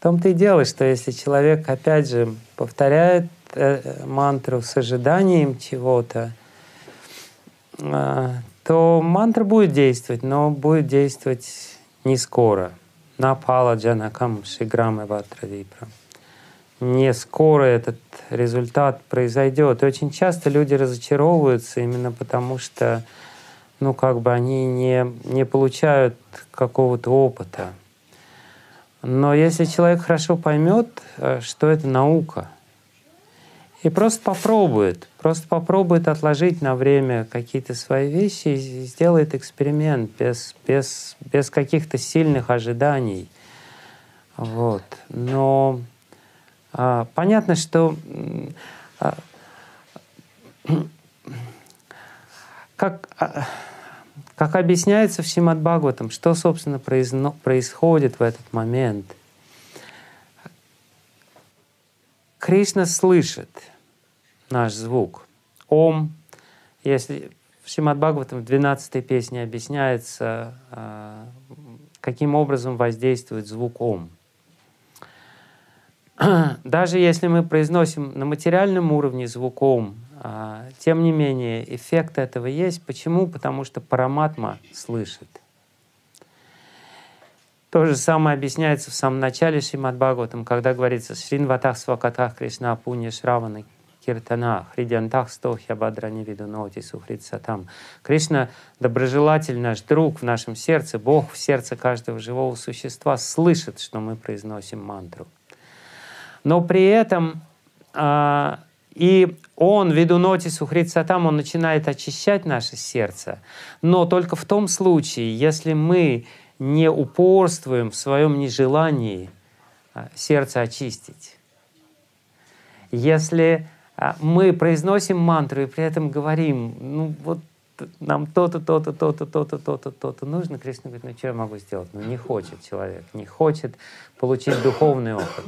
В том-то и дело, что если человек, опять же, повторяет э, мантру с ожиданием чего-то, э, то мантра будет действовать, но будет действовать не скоро. Напала джанакам шиграм и ватравипра. Не скоро этот результат произойдет. И очень часто люди разочаровываются именно потому, что ну, как бы они не, не получают какого-то опыта. Но если человек хорошо поймет, э, что это наука, и просто попробует, просто попробует отложить на время какие-то свои вещи и сделает эксперимент без, без, без каких-то сильных ожиданий. Вот. Но а, понятно, что а, как, а, как объясняется в Бхагаватам, что, собственно, произно, происходит в этот момент? Кришна слышит наш звук. Ом, если в Шимад Бхагаватам в 12 песне объясняется, а, каким образом воздействует звук Ом. Даже если мы произносим на материальном уровне звук Ом, тем не менее, эффект этого есть. Почему? Потому что параматма слышит. То же самое объясняется в самом начале Шримад Бхагаватам, когда говорится «Шринватах свакатах Кришна пунья шраваны киртана хридянтах стохья бадрани виду ноти сухрит сатам». Кришна — доброжелатель наш друг в нашем сердце, Бог в сердце каждого живого существа слышит, что мы произносим мантру. Но при этом а, и он, ввиду ноти сухрит сатам, он начинает очищать наше сердце. Но только в том случае, если мы не упорствуем в своем нежелании а, сердце очистить. Если а, мы произносим мантру и при этом говорим, ну вот нам то-то, то-то, то-то, то-то, то-то, то-то нужно, Кришна говорит, ну что я могу сделать? Ну не хочет человек, не хочет получить духовный опыт.